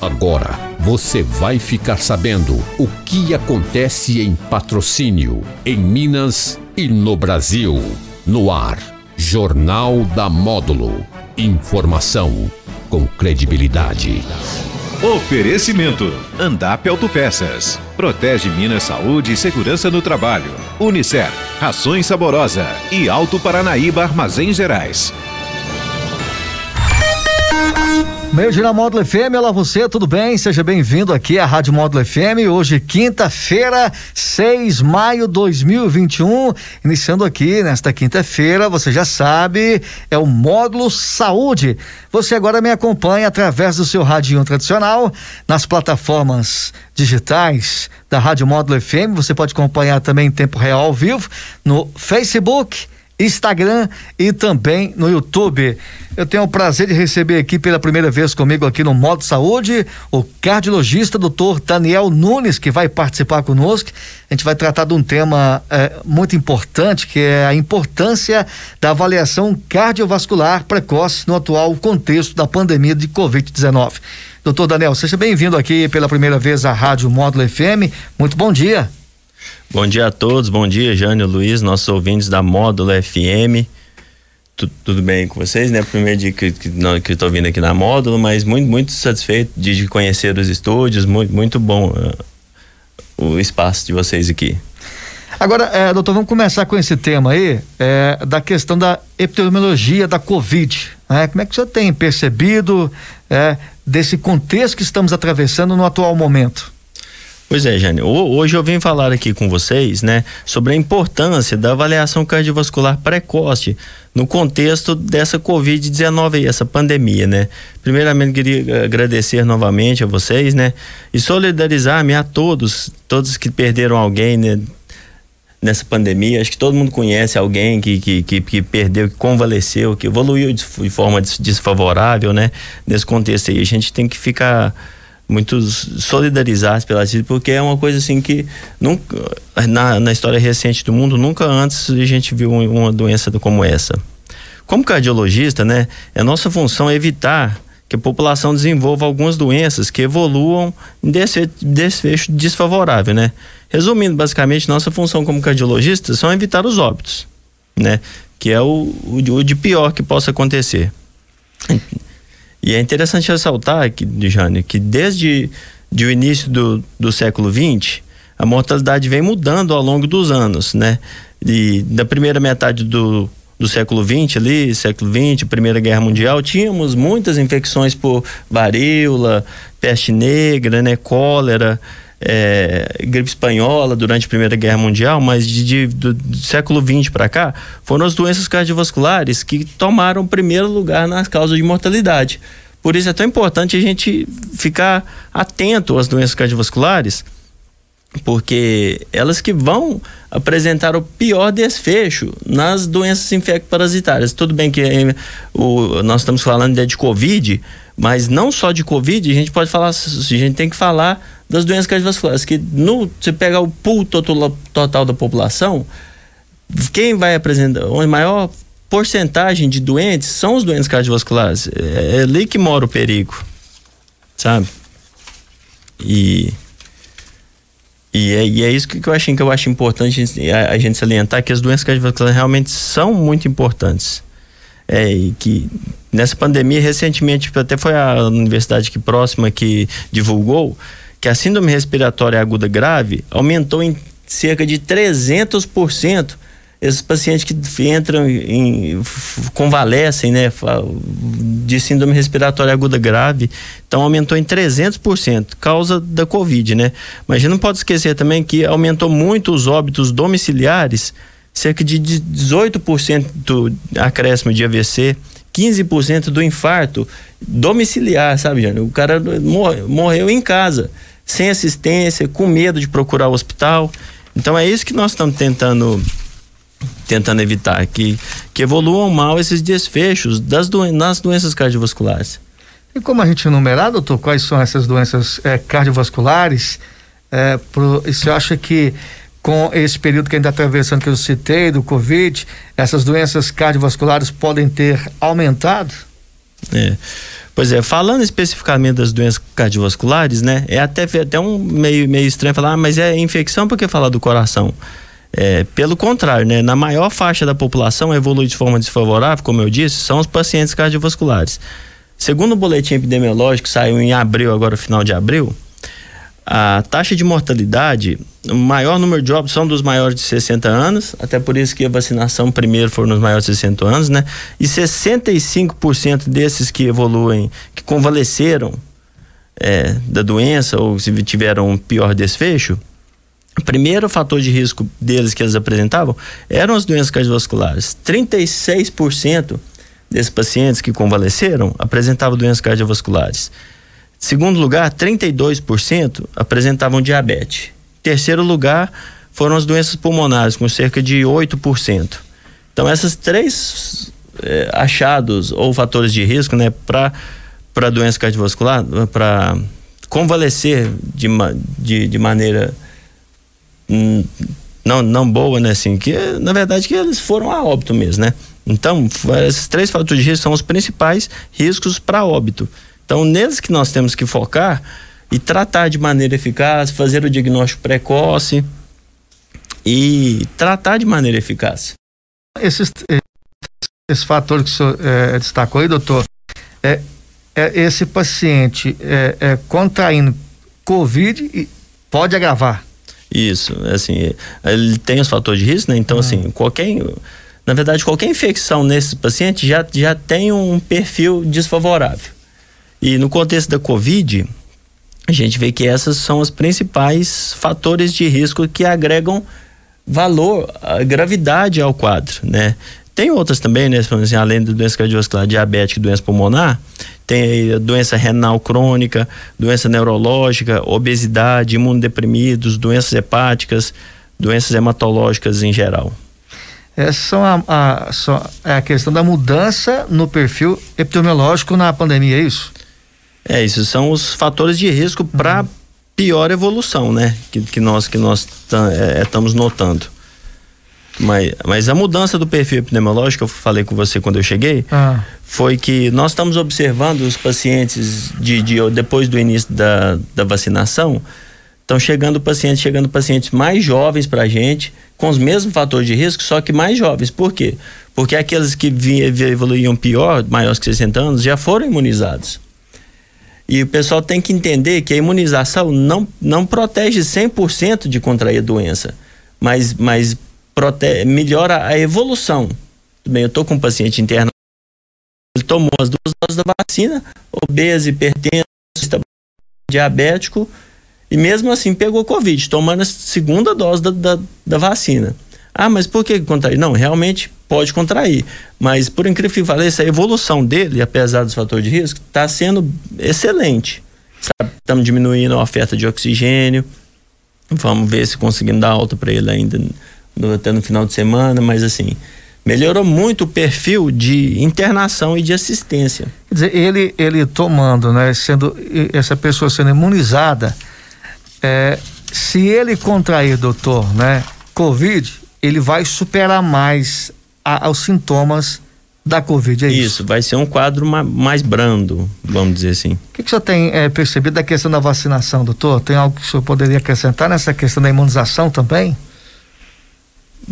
Agora você vai ficar sabendo o que acontece em patrocínio, em Minas e no Brasil. No ar, Jornal da Módulo. Informação com credibilidade. Oferecimento: Andap Autopeças. Protege Minas Saúde e Segurança no Trabalho. Unicef, Rações Saborosa e Alto Paranaíba Armazéns Gerais. Meio dia na Módulo FM, olá você, tudo bem? Seja bem-vindo aqui à Rádio Módulo FM. Hoje, quinta-feira, 6 de maio de 2021. Iniciando aqui nesta quinta-feira, você já sabe, é o Módulo Saúde. Você agora me acompanha através do seu radinho tradicional, nas plataformas digitais da Rádio Módulo FM. Você pode acompanhar também em tempo real ao vivo no Facebook Instagram e também no YouTube. Eu tenho o prazer de receber aqui pela primeira vez comigo aqui no Modo Saúde o cardiologista doutor Daniel Nunes, que vai participar conosco. A gente vai tratar de um tema é, muito importante, que é a importância da avaliação cardiovascular precoce no atual contexto da pandemia de Covid-19. Doutor Daniel, seja bem-vindo aqui pela primeira vez à Rádio Módulo FM. Muito bom dia. Bom dia a todos, bom dia Jânio Luiz, nossos ouvintes da Módulo FM. Tu, tudo bem com vocês, né? Primeiro dia que, que, que vindo aqui na Módulo, mas muito, muito satisfeito de, de conhecer os estúdios, muito, muito bom uh, o espaço de vocês aqui. Agora, é, doutor, vamos começar com esse tema aí, é, da questão da epidemiologia da Covid. Né? Como é que o senhor tem percebido é, desse contexto que estamos atravessando no atual momento? Pois é, Jane. Hoje eu vim falar aqui com vocês, né, sobre a importância da avaliação cardiovascular precoce no contexto dessa Covid-19 essa pandemia, né? Primeiramente queria agradecer novamente a vocês, né, e solidarizar-me a todos, todos que perderam alguém, né, nessa pandemia. Acho que todo mundo conhece alguém que, que, que, que, perdeu, que convaleceu, que evoluiu de, forma desfavorável, né? Nesse contexto aí. A gente tem que ficar muito solidarizados pela vida, porque é uma coisa assim que nunca, na, na história recente do mundo, nunca antes a gente viu uma doença como essa. Como cardiologista, né, é nossa função evitar que a população desenvolva algumas doenças que evoluam em desfecho desfavorável, né? Resumindo, basicamente, nossa função como cardiologista são evitar os óbitos, né? Que é o, o de pior que possa acontecer. E é interessante ressaltar, que, Jane, que desde de o início do, do século XX, a mortalidade vem mudando ao longo dos anos, né? E da primeira metade do, do século XX ali, século XX, Primeira Guerra Mundial, tínhamos muitas infecções por varíola, peste negra, né? Cólera, é, gripe espanhola durante a Primeira Guerra Mundial, mas de, de do, do, século XX para cá, foram as doenças cardiovasculares que tomaram primeiro lugar nas causas de mortalidade. Por isso é tão importante a gente ficar atento às doenças cardiovasculares, porque elas que vão apresentar o pior desfecho nas doenças infecto-parasitárias. Tudo bem que eh, o, nós estamos falando de Covid, mas não só de Covid, a gente pode falar, a gente tem que falar das doenças cardiovasculares, que no, você pegar o pool total, total da população, quem vai apresentar a maior porcentagem de doentes são os doentes cardiovasculares. É, é ali que mora o perigo, sabe? E e é, e é isso que eu acho que eu acho importante a, a gente salientar que as doenças cardiovasculares realmente são muito importantes. É, e que nessa pandemia recentemente até foi a universidade aqui próxima que divulgou que a síndrome respiratória aguda grave aumentou em cerca de 300%. Esses pacientes que entram em convalescem, né, de síndrome respiratória aguda grave, então aumentou em 300%, causa da Covid, né? Mas a gente não pode esquecer também que aumentou muito os óbitos domiciliares, cerca de 18% do acréscimo de AVC, 15% do infarto domiciliar, sabe, Jânio? O cara morreu em casa sem assistência, com medo de procurar o hospital. Então é isso que nós estamos tentando tentando evitar que, que evoluam mal esses desfechos das nas doenças cardiovasculares. E como a gente enumerar, doutor, quais são essas doenças é, cardiovasculares? É, pro, e você acha que com esse período que a gente está atravessando, que eu citei, do Covid, essas doenças cardiovasculares podem ter aumentado? É. Pois é, falando especificamente das doenças cardiovasculares, né? É até, até um meio, meio estranho falar, mas é infecção, por que falar do coração? É, pelo contrário, né? Na maior faixa da população evolui de forma desfavorável, como eu disse, são os pacientes cardiovasculares. Segundo o boletim epidemiológico saiu em abril, agora final de abril, a taxa de mortalidade, o maior número de óbitos são dos maiores de 60 anos, até por isso que a vacinação primeiro foram nos maiores de 60 anos, né? E 65% desses que evoluem, que convalesceram é, da doença ou se tiveram um pior desfecho, o primeiro fator de risco deles que eles apresentavam eram as doenças cardiovasculares. 36% desses pacientes que convalesceram apresentavam doenças cardiovasculares. Segundo lugar, 32% apresentavam diabetes. Terceiro lugar foram as doenças pulmonares, com cerca de 8%. Então, esses três eh, achados ou fatores de risco, né, para doença cardiovascular, para convalescer de, de, de maneira hum, não, não boa, né, assim, que na verdade que eles foram a óbito mesmo, né? Então, esses três fatores de risco são os principais riscos para óbito. Então, neles que nós temos que focar e tratar de maneira eficaz, fazer o diagnóstico precoce e tratar de maneira eficaz. Esses, esse fator que o senhor é, destacou aí, doutor, é, é esse paciente é, é, contraindo Covid e pode agravar. Isso, assim, ele tem os fatores de risco, né? Então, hum. assim, qualquer na verdade, qualquer infecção nesse paciente já, já tem um perfil desfavorável. E no contexto da Covid, a gente vê que essas são os principais fatores de risco que agregam valor, gravidade ao quadro, né? Tem outras também, né? Assim, além da doença cardiovascular diabética doença pulmonar, tem doença renal crônica, doença neurológica, obesidade, imunodeprimidos, doenças hepáticas, doenças hematológicas em geral. Essas são a, a, é a questão da mudança no perfil epidemiológico na pandemia, é isso? É, isso são os fatores de risco para uhum. pior evolução, né? Que, que nós que nós é, estamos notando. Mas, mas a mudança do perfil epidemiológico, eu falei com você quando eu cheguei, ah. foi que nós estamos observando os pacientes de, de depois do início da, da vacinação, estão chegando pacientes, chegando pacientes mais jovens para a gente, com os mesmos fatores de risco, só que mais jovens. Por quê? Porque aqueles que vinham, evoluíam pior, maiores que 60 anos, já foram imunizados. E o pessoal tem que entender que a imunização não, não protege 100% de contrair a doença, mas, mas protege, melhora a evolução. Bem, eu estou com um paciente interno, ele tomou as duas doses da vacina, obeso, hipertenso, diabético, e mesmo assim pegou Covid, tomando a segunda dose da, da, da vacina. Ah, mas por que contrair? Não, realmente pode contrair. Mas, por incrível que pareça, a evolução dele, apesar dos fatores de risco, está sendo excelente. Estamos diminuindo a oferta de oxigênio. Vamos ver se conseguimos dar alta para ele ainda no, até no final de semana, mas assim, melhorou muito o perfil de internação e de assistência. Quer dizer, ele, ele tomando, né, sendo essa pessoa sendo imunizada, é, se ele contrair, doutor, né, Covid, ele vai superar mais a, aos sintomas da Covid, é isso? Isso, vai ser um quadro ma, mais brando, vamos dizer assim. O que, que o senhor tem é, percebido da questão da vacinação, doutor? Tem algo que o senhor poderia acrescentar nessa questão da imunização também?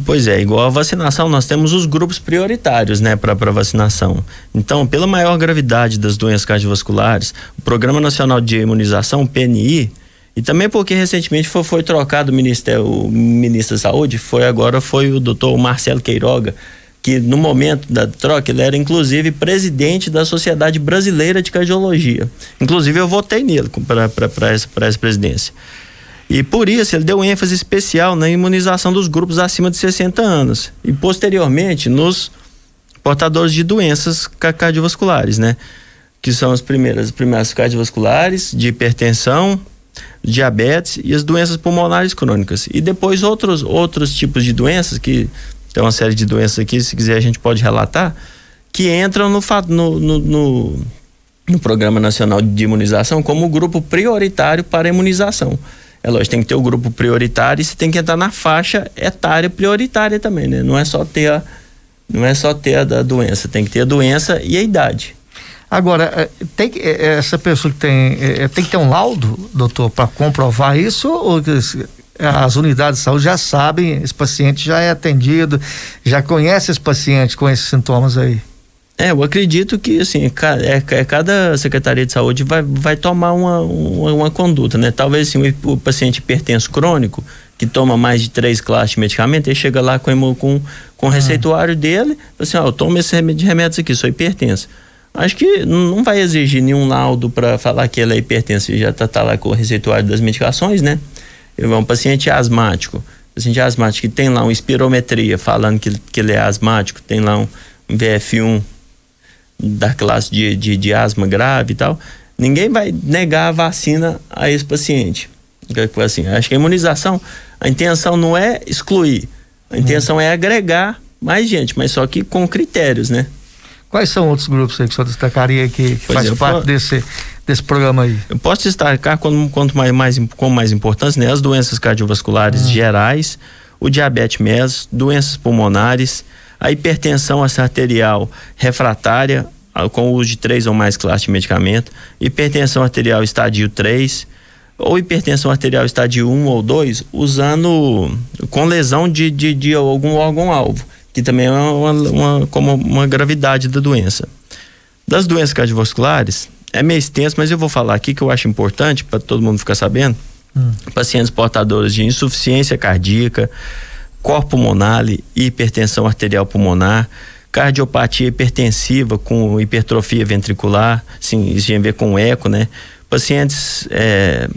Pois é, igual a vacinação, nós temos os grupos prioritários, né, para vacinação. Então, pela maior gravidade das doenças cardiovasculares, o Programa Nacional de Imunização, PNI, e também porque recentemente foi, foi trocado o, ministério, o ministro da Saúde, foi agora foi o doutor Marcelo Queiroga, que no momento da troca ele era inclusive presidente da Sociedade Brasileira de Cardiologia. Inclusive eu votei nele para essa, essa presidência. E por isso ele deu ênfase especial na imunização dos grupos acima de 60 anos e posteriormente nos portadores de doenças cardiovasculares, né? Que são as primeiras, as primeiras cardiovasculares, de hipertensão, diabetes e as doenças pulmonares crônicas. E depois outros, outros tipos de doenças, que tem uma série de doenças aqui, se quiser a gente pode relatar, que entram no, no, no, no, no Programa Nacional de Imunização como grupo prioritário para imunização. É lógico, tem que ter o grupo prioritário e você tem que entrar na faixa etária prioritária também, né? Não é só ter a, não é só ter a da doença, tem que ter a doença e a idade. Agora, é, tem que, é, essa pessoa que tem, tem que ter um laudo, doutor, para comprovar isso? Ou as unidades de saúde já sabem, esse paciente já é atendido, já conhece esse paciente com esses sintomas aí? É, eu acredito que assim, é, é, cada secretaria de saúde vai, vai tomar uma, uma, uma conduta, né? Talvez assim, o, o, paciente hipertenso crônico, que toma mais de três classes de medicamento, ele chega lá com, com, com o ah. receituário dele, assim, ó, eu tomo esse remédio, remédios aqui, sou hipertenso. Acho que não vai exigir nenhum laudo para falar que ele é hipertenso, já tá, tá lá com o receituário das medicações, né? É um paciente asmático, paciente asmático que tem lá uma espirometria falando que, que ele é asmático, tem lá um, um VF1 da classe de, de, de asma grave e tal, ninguém vai negar a vacina a esse paciente. Assim, acho que a imunização, a intenção não é excluir, a uhum. intenção uhum. é agregar mais gente, mas só que com critérios, né? Quais são outros grupos aí que o senhor destacaria que, que faz é, parte desse, desse programa aí? Eu posso destacar quanto, quanto mais, mais, com mais importância, né? As doenças cardiovasculares uhum. gerais, o diabetes MES, doenças pulmonares, a hipertensão arterial refratária, com o uso de três ou mais classes de medicamento, hipertensão arterial estadio 3, ou hipertensão arterial estadio 1 ou 2, usando com lesão de, de, de algum órgão-alvo, que também é uma, uma, como uma gravidade da doença. Das doenças cardiovasculares, é meio extenso, mas eu vou falar aqui que eu acho importante para todo mundo ficar sabendo. Hum. Pacientes portadores de insuficiência cardíaca, corpo pulmonar e hipertensão arterial pulmonar, cardiopatia hipertensiva com hipertrofia ventricular, sim, isso tem a ver com eco, né? Pacientes é,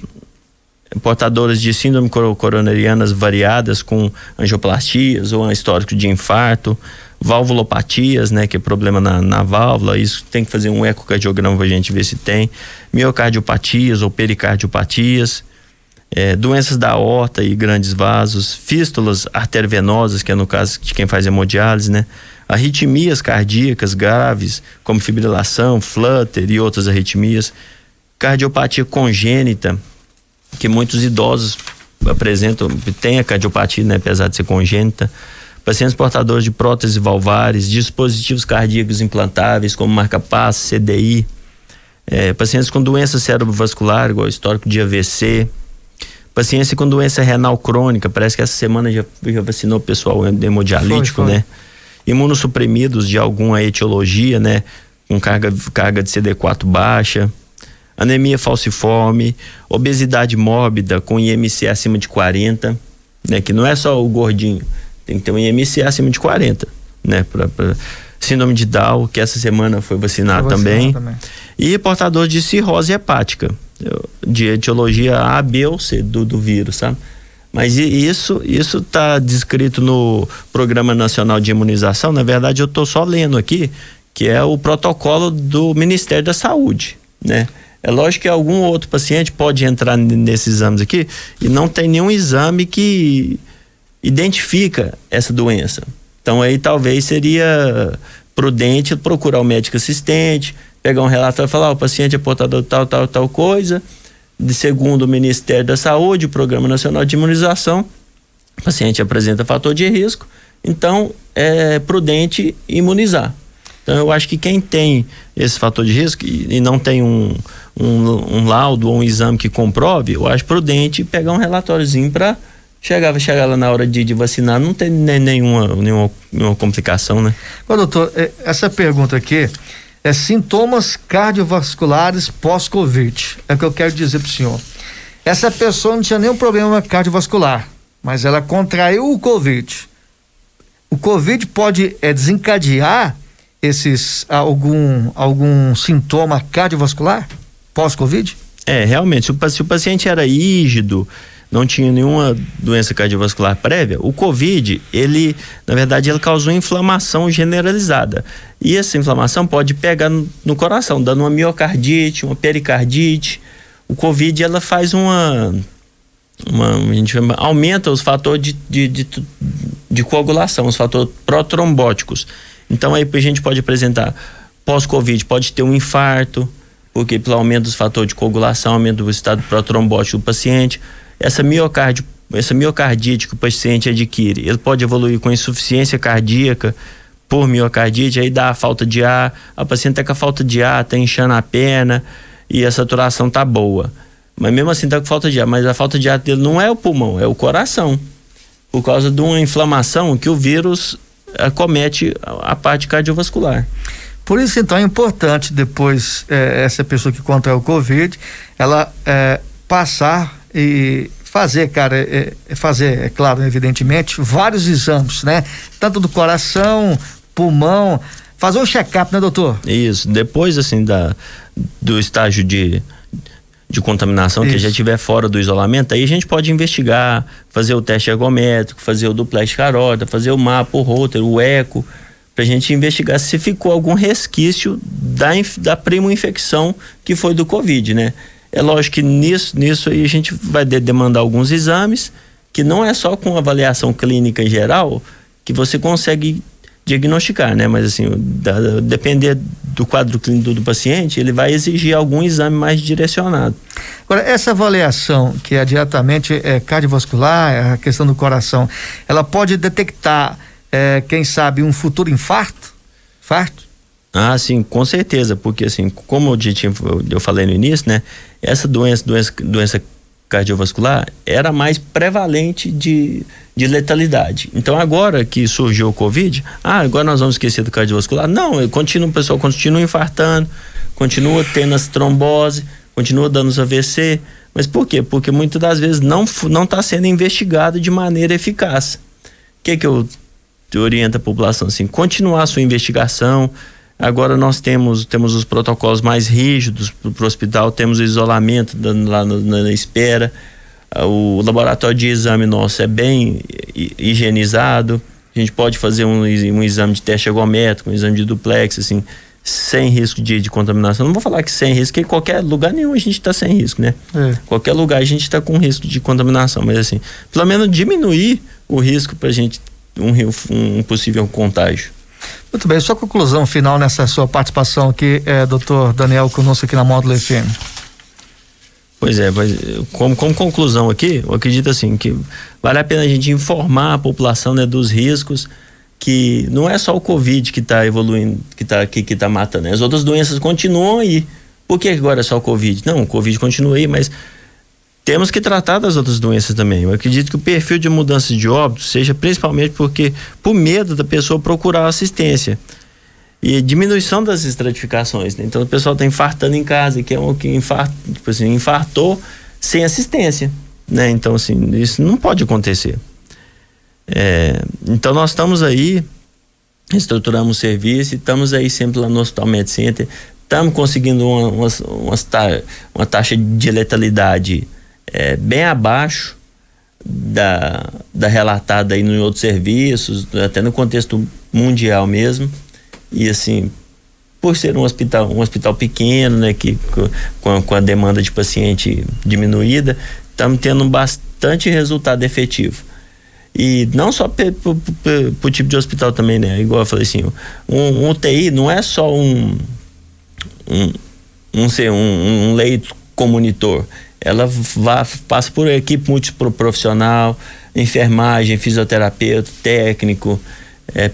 portadores de síndrome coronarianas variadas com angioplastias ou um histórico de infarto, valvulopatias, né, que é problema na, na válvula, isso tem que fazer um ecocardiograma para a gente ver se tem, miocardiopatias ou pericardiopatias, é, doenças da aorta e grandes vasos, fístulas arteriovenosas, que é no caso de quem faz hemodiálise, né? Arritmias cardíacas graves, como fibrilação, flutter e outras arritmias, cardiopatia congênita, que muitos idosos apresentam, tem a cardiopatia, né, apesar de ser congênita, pacientes portadores de próteses valvares, dispositivos cardíacos implantáveis, como marca-passo, CDI, é, pacientes com doença cerebrovascular, igual histórico de AVC, Paciência com doença renal crônica, parece que essa semana já, já vacinou o pessoal hemodialítico, foi, foi. né? Imunossuprimidos de alguma etiologia, né? Com carga, carga de CD4 baixa, anemia falciforme, obesidade mórbida com IMC acima de 40, né? Que não é só o gordinho, tem que ter um IMC acima de 40, né? Pra, pra síndrome de Down, que essa semana foi vacinado, foi vacinado também. também. E portador de cirrose hepática de etiologia A, B ou C do, do vírus, sabe? Mas isso isso está descrito no Programa Nacional de Imunização. Na verdade, eu estou só lendo aqui que é o protocolo do Ministério da Saúde, né? É lógico que algum outro paciente pode entrar nesses exames aqui e não tem nenhum exame que identifica essa doença. Então aí talvez seria prudente procurar o médico assistente, pegar um relatório e falar, oh, o paciente é portador de tal, tal, tal coisa, de segundo o Ministério da Saúde, o Programa Nacional de Imunização, o paciente apresenta fator de risco, então é prudente imunizar. Então eu acho que quem tem esse fator de risco e, e não tem um, um, um, laudo ou um exame que comprove, eu acho prudente pegar um relatóriozinho para chegar lá na hora de, de vacinar, não tem nenhuma, nenhuma, nenhuma complicação, né? Ô, doutor, é, essa pergunta aqui, é sintomas cardiovasculares pós-Covid. É o que eu quero dizer para o senhor. Essa pessoa não tinha nenhum problema cardiovascular, mas ela contraiu o Covid. O Covid pode é, desencadear esses algum algum sintoma cardiovascular pós-Covid? É, realmente, se o, se o paciente era rígido, não tinha nenhuma doença cardiovascular prévia, o COVID, ele, na verdade, ele causou inflamação generalizada. E essa inflamação pode pegar no, coração, dando uma miocardite, uma pericardite. O COVID, ela faz uma, uma a gente chama, aumenta os fatores de, de, de, de coagulação, os fatores protrombóticos. Então aí a gente pode apresentar pós-Covid, pode ter um infarto, porque pelo aumento dos fatores de coagulação, aumento do estado protrombótico do paciente essa miocárdio, essa miocardite que o paciente adquire, ele pode evoluir com insuficiência cardíaca, por miocardite, aí dá a falta de ar, a paciente tá com a falta de ar, tá inchando a perna e a saturação tá boa. Mas mesmo assim tá com falta de ar, mas a falta de ar dele não é o pulmão, é o coração. Por causa de uma inflamação que o vírus acomete a parte cardiovascular. Por isso, então, é importante depois eh, essa pessoa que contrai o Covid, ela eh, passar e fazer, cara, é, é fazer, é claro, evidentemente, vários exames, né? Tanto do coração, pulmão, fazer um check-up, né, doutor? Isso. Depois, assim, da, do estágio de, de contaminação Isso. que já estiver fora do isolamento, aí a gente pode investigar, fazer o teste ergométrico, fazer o duplex carota, fazer o mapa, o rotor, o eco, para a gente investigar se ficou algum resquício da, da primo infecção que foi do Covid, né? É lógico que nisso, nisso aí a gente vai demandar alguns exames, que não é só com avaliação clínica em geral que você consegue diagnosticar, né? Mas assim, da, depender do quadro clínico do paciente, ele vai exigir algum exame mais direcionado. Agora, essa avaliação que é diretamente é, cardiovascular, é a questão do coração, ela pode detectar, é, quem sabe, um futuro infarto? Infarto? Ah, sim, com certeza, porque assim, como eu, tinha, eu falei no início, né? Essa doença, doença, doença cardiovascular era mais prevalente de, de letalidade. Então agora que surgiu o Covid, ah, agora nós vamos esquecer do cardiovascular? Não, continua, o pessoal continua infartando, continua tendo as trombose, continua dando os AVC. Mas por quê? Porque muitas das vezes não não está sendo investigado de maneira eficaz. O que que eu oriento a população assim? Continuar a sua investigação, Agora nós temos, temos os protocolos mais rígidos para o hospital, temos o isolamento lá na, na espera. Ah, o laboratório de exame nosso é bem higienizado. A gente pode fazer um, um exame de teste ergométrico, um exame de duplex, assim, sem risco de, de contaminação. Não vou falar que sem risco, porque em qualquer lugar nenhum a gente está sem risco, né? É. Qualquer lugar a gente está com risco de contaminação, mas assim, pelo menos diminuir o risco para a gente um, um possível contágio. Muito bem, sua conclusão final nessa sua participação aqui, é, doutor Daniel, conosco aqui na Módulo FM. Pois é, mas como, como conclusão aqui, eu acredito assim que vale a pena a gente informar a população né, dos riscos que não é só o Covid que está evoluindo, que está que, que tá matando, né? as outras doenças continuam aí. Por que agora é só o Covid? Não, o Covid continua aí, mas temos que tratar das outras doenças também. Eu acredito que o perfil de mudança de óbito seja principalmente porque por medo da pessoa procurar assistência e diminuição das estratificações. Né? Então o pessoal está infartando em casa, que é um que infarto, tipo assim, infartou sem assistência, né? Então assim isso não pode acontecer. É, então nós estamos aí estruturamos o serviço, estamos aí sempre lá no Hospital Med Center, estamos conseguindo uma, uma, uma, uma taxa de letalidade é, bem abaixo da, da relatada aí em outros serviços, até no contexto mundial mesmo. E assim, por ser um hospital, um hospital pequeno, né, que com, com a demanda de paciente diminuída, estamos tendo bastante resultado efetivo. E não só para o tipo de hospital também, né? Igual eu falei assim, um, um UTI não é só um um, um, um, um leito comunitor ela vá, passa por equipe multiprofissional, enfermagem, fisioterapeuta, técnico, é,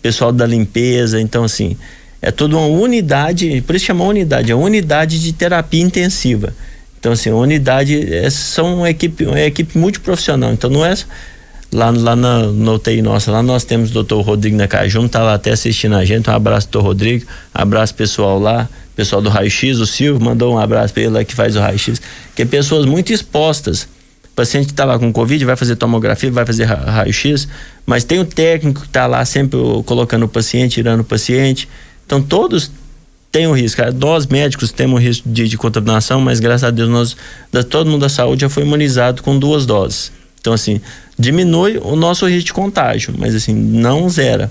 pessoal da limpeza, então assim, é toda uma unidade, por isso chama unidade, é unidade de terapia intensiva. Então assim, unidade é, são uma equipe, uma equipe multiprofissional, então não é lá, lá na, UTI nossa, lá nós temos o doutor Rodrigo Nakajun, tá lá até assistindo a gente, um abraço doutor Rodrigo, abraço pessoal lá, pessoal do raio-x, o Silvio mandou um abraço para ele lá que faz o raio-x, que é pessoas muito expostas. O paciente está lá com Covid vai fazer tomografia, vai fazer raio-x, mas tem o técnico que está lá sempre colocando o paciente, tirando o paciente. Então todos têm o risco. Nós médicos temos risco de, de contaminação, mas graças a Deus nós, da, todo mundo da saúde já foi imunizado com duas doses. Então assim, diminui o nosso risco de contágio, mas assim, não zera.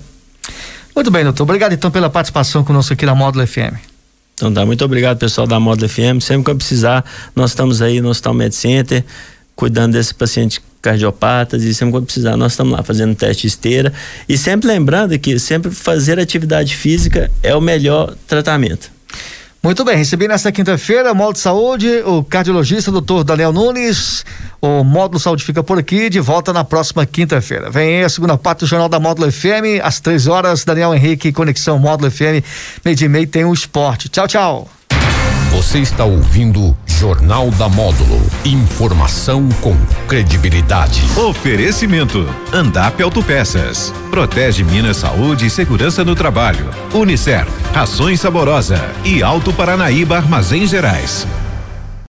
Muito bem, doutor. Obrigado então pela participação conosco aqui na Módulo FM. Então tá, muito obrigado pessoal da Módulo FM. Sempre que eu precisar, nós estamos aí no Hospital Med Center, cuidando desse paciente cardiopatas e sempre que precisar nós estamos lá fazendo teste de esteira e sempre lembrando que sempre fazer atividade física é o melhor tratamento. Muito bem, recebi nesta quinta-feira, Módulo de Saúde, o cardiologista doutor Daniel Nunes, O Módulo Saúde fica por aqui, de volta na próxima quinta-feira. Vem aí a segunda parte do Jornal da Módulo FM, às três horas, Daniel Henrique, Conexão Módulo FM, meio de meio tem o esporte. Tchau, tchau. Você está ouvindo Jornal da Módulo. Informação com credibilidade. Oferecimento: Andap Autopeças. Protege Minas Saúde e Segurança no Trabalho. Unicer, Rações Saborosa e Alto Paranaíba Armazém Gerais.